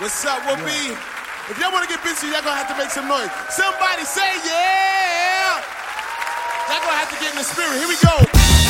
What's up, Whoopi? Yeah. If y'all want to get busy, y'all gonna have to make some noise. Somebody say yeah! Y'all gonna have to get in the spirit. Here we go.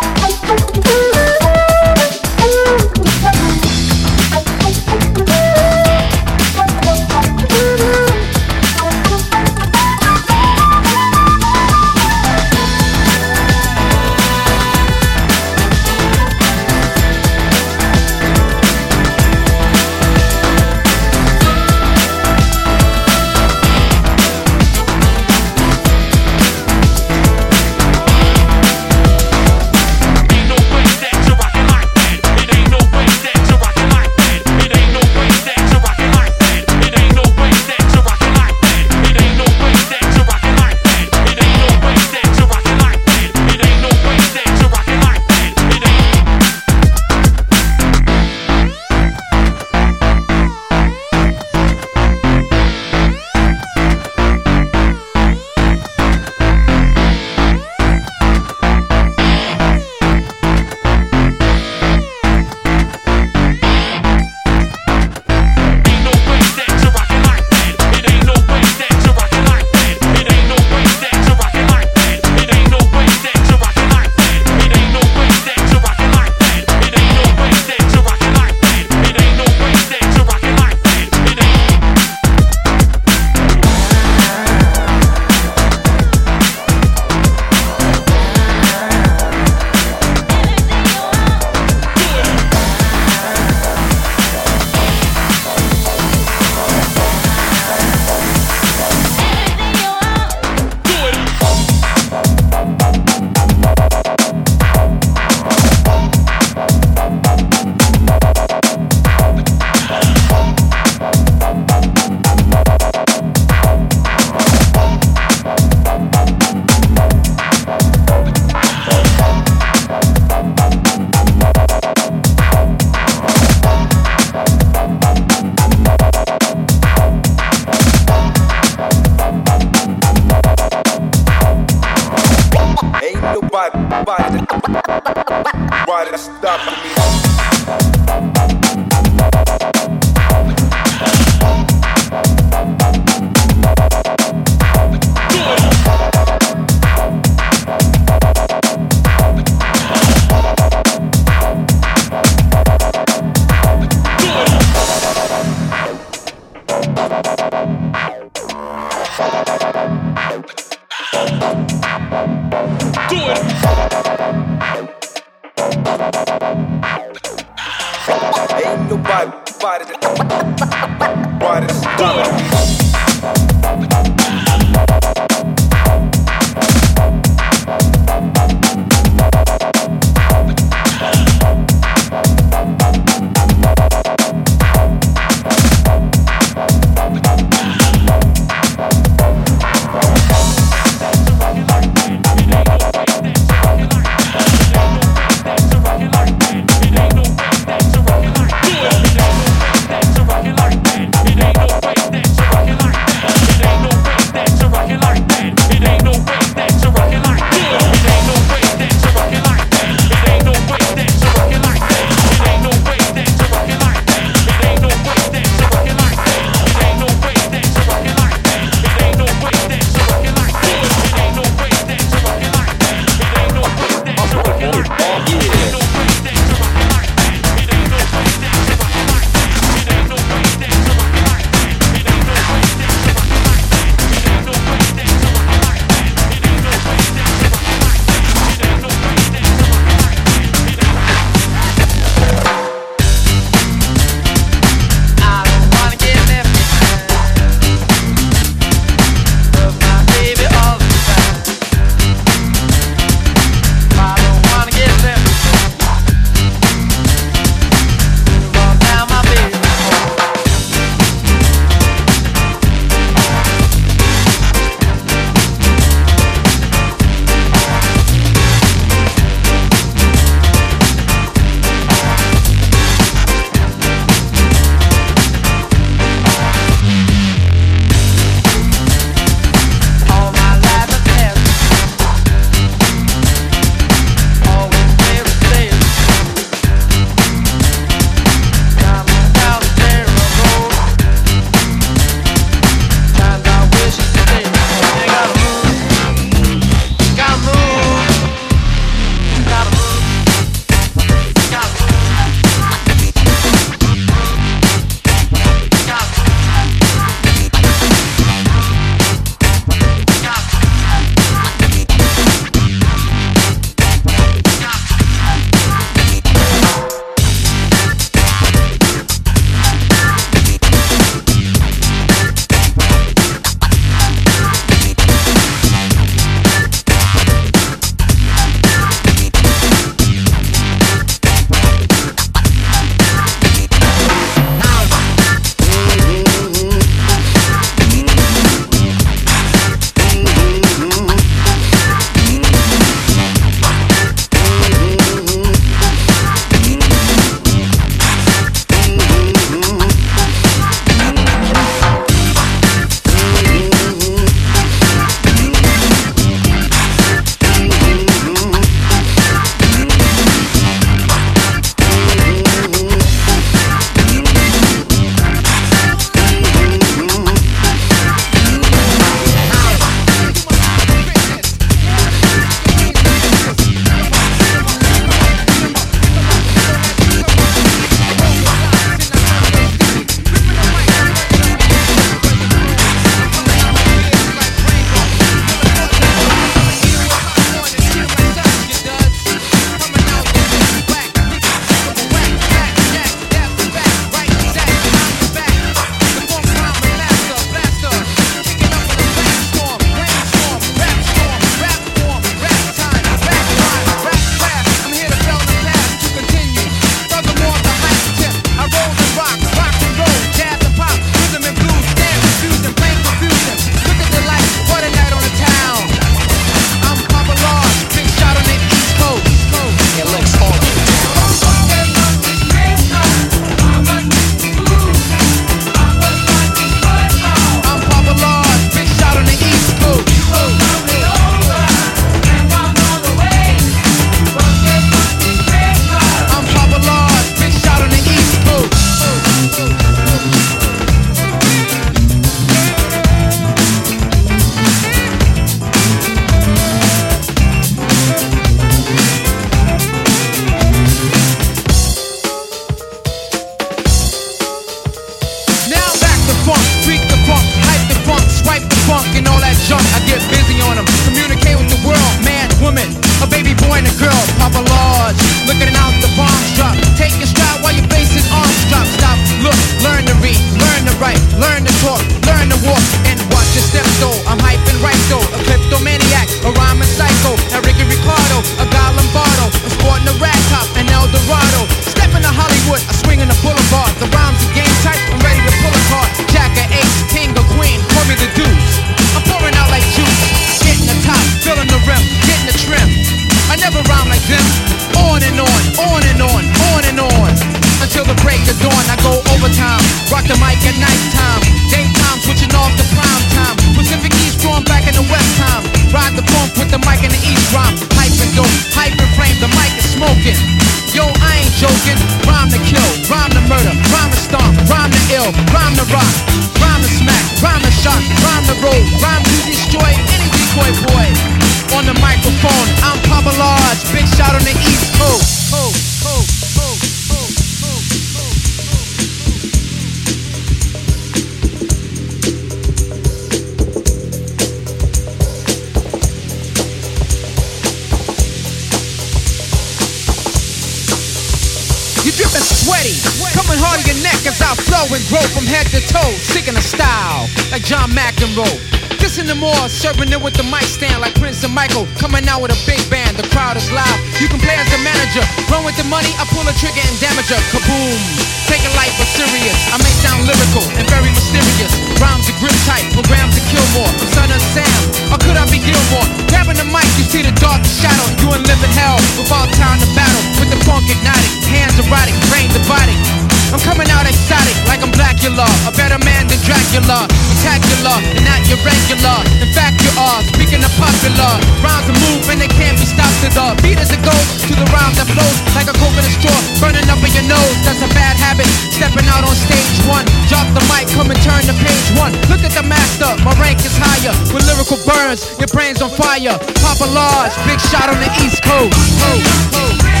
From head to toe, sticking a style like John McEnroe. This in the more, serving it with the mic stand like Prince and Michael, coming out with a big band. The crowd is loud. You can play as the manager, run with the money. I pull a trigger and damage her. Kaboom! Taking life for serious. I may sound lyrical and very mysterious. Rhymes are grip tight, programs to kill more. I'm son of Sam, or could I be Gilmore? Grabbing the mic, you see the dark shadow. You in living hell without time to battle. With the funk igniting, hands erotic, brain dividing. I'm coming out exotic like I'm Blackula, a better man than Dracula, spectacular and not your regular. In fact, you are speaking of popular rhymes are moving, they can't be stopped to the beat as it goes to the rhyme that flows like a coconut straw burning up in your nose. That's a bad habit. Stepping out on stage one, drop the mic, come and turn to page one. Look at the master, my rank is higher with lyrical burns. Your brain's on fire. Papa Large, big shot on the East Coast. Coast, coast,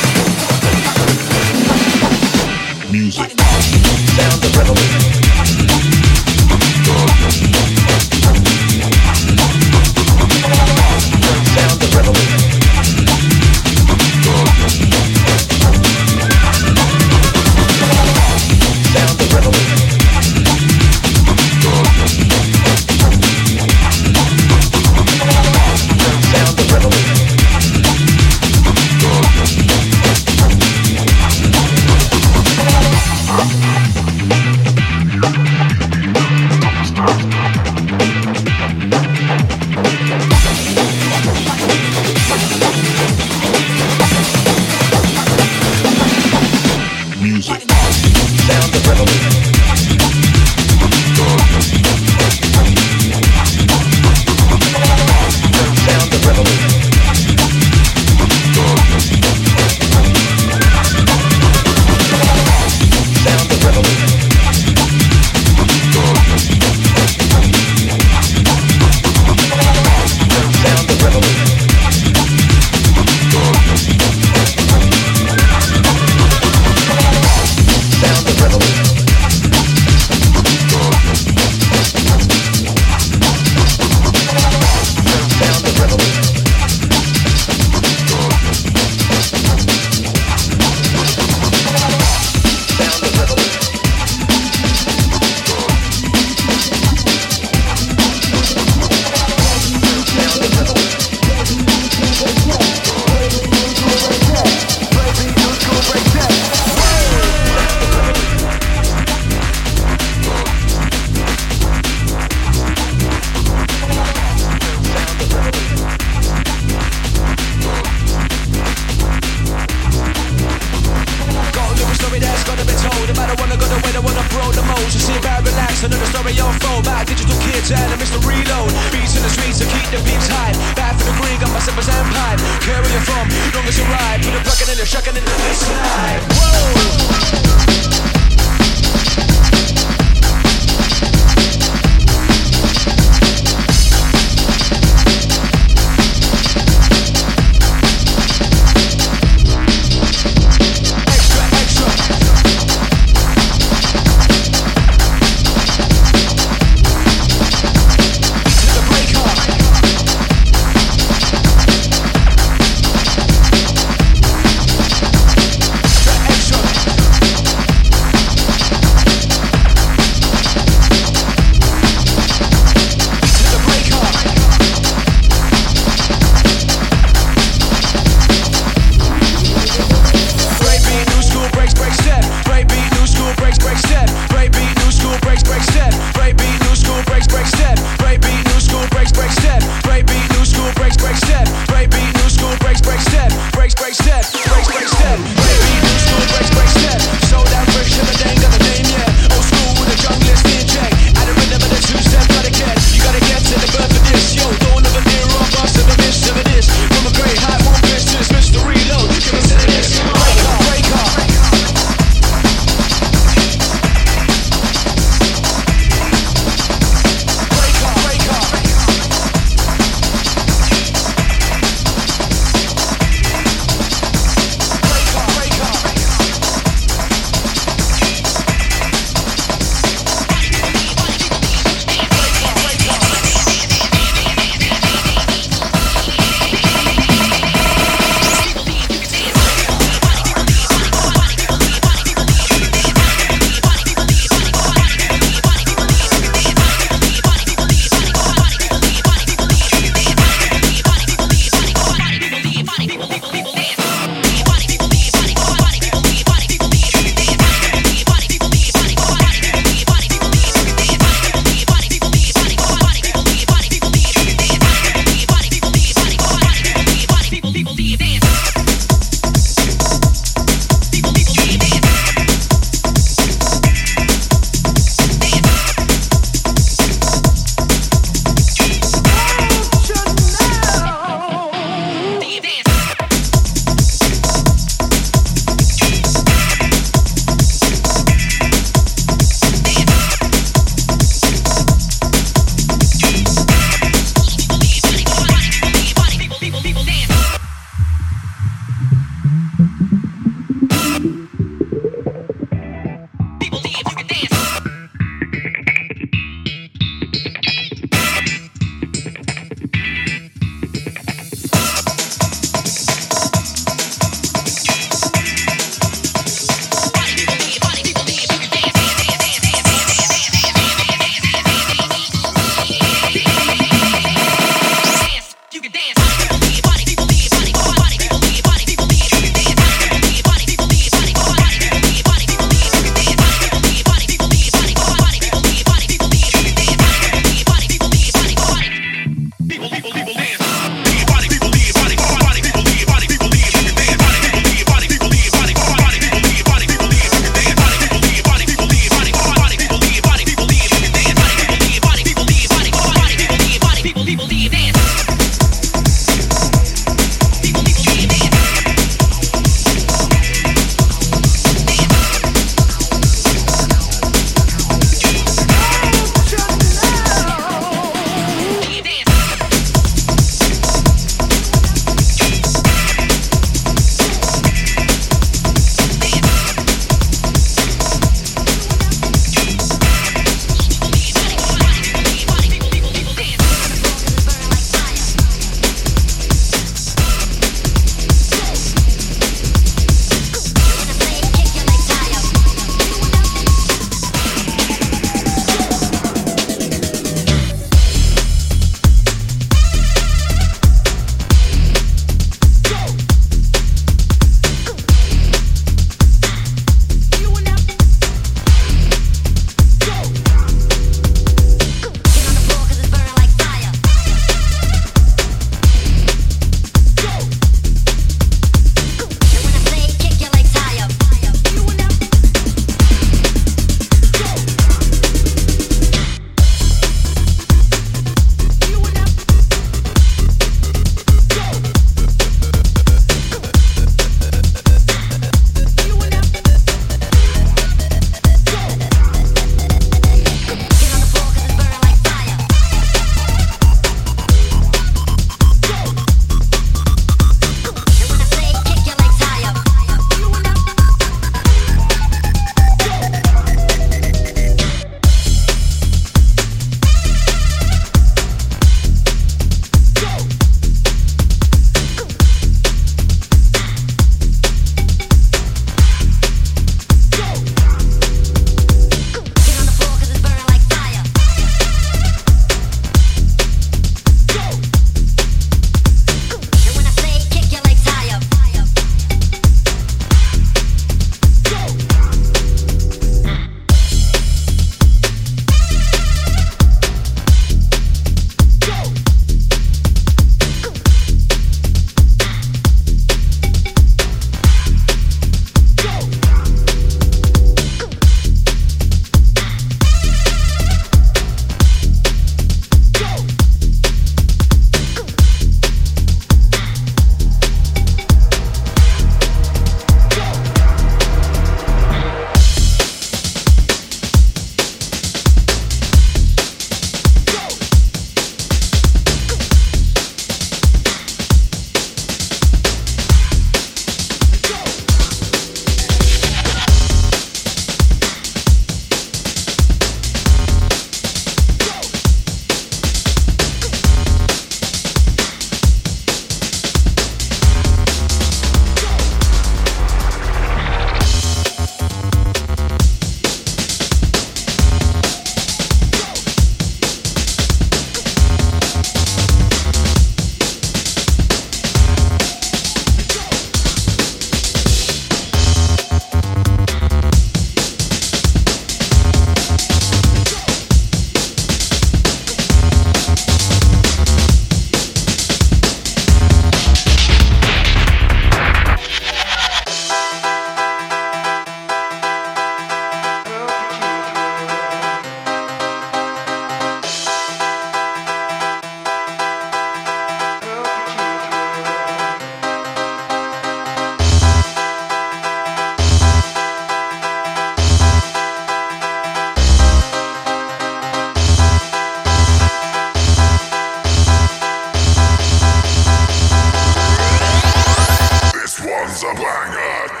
God.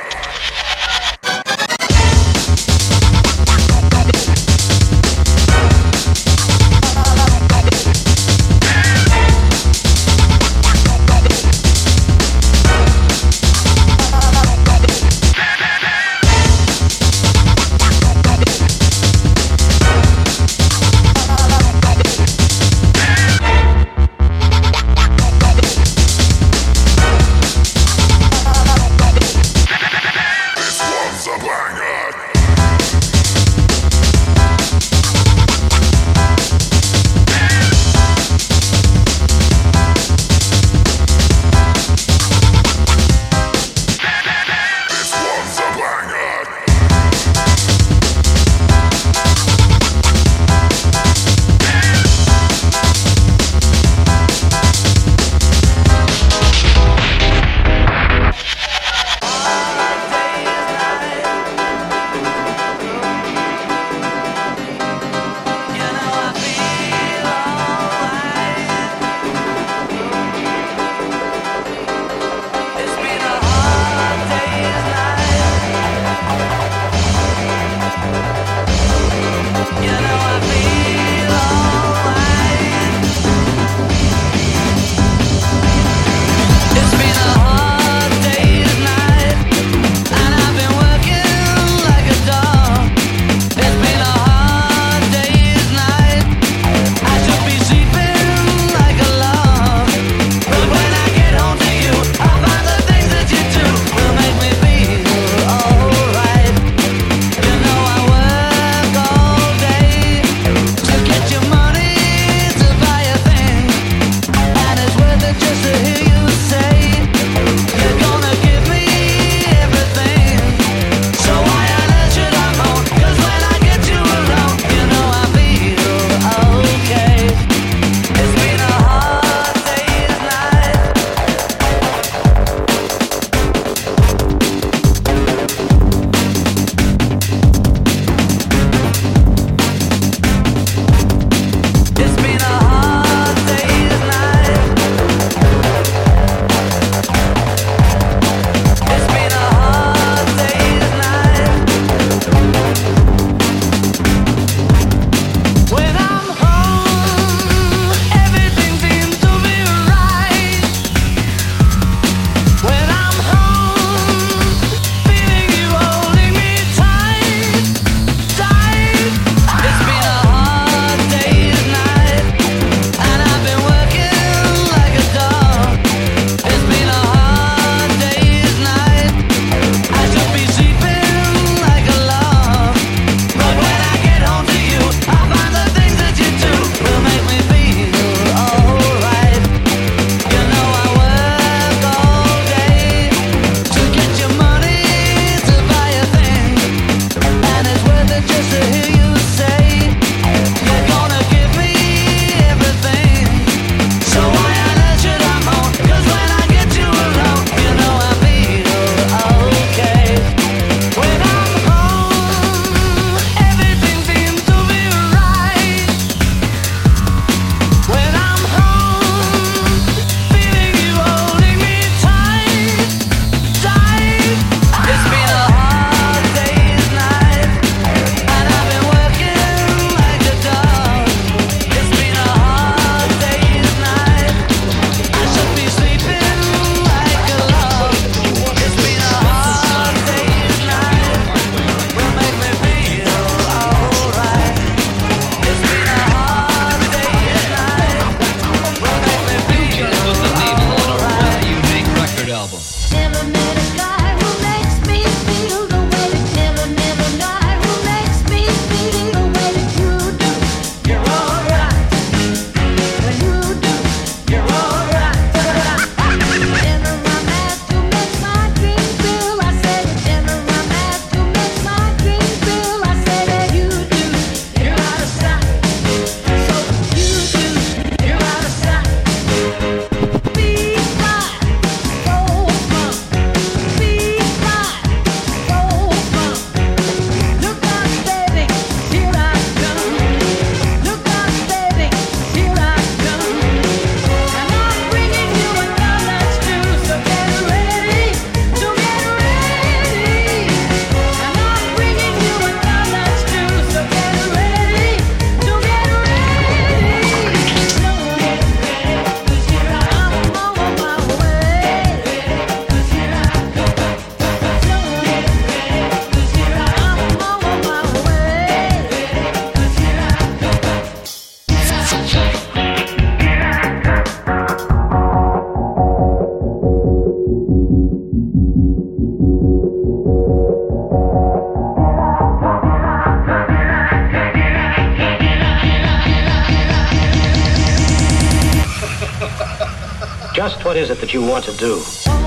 Just what is it that you want to do?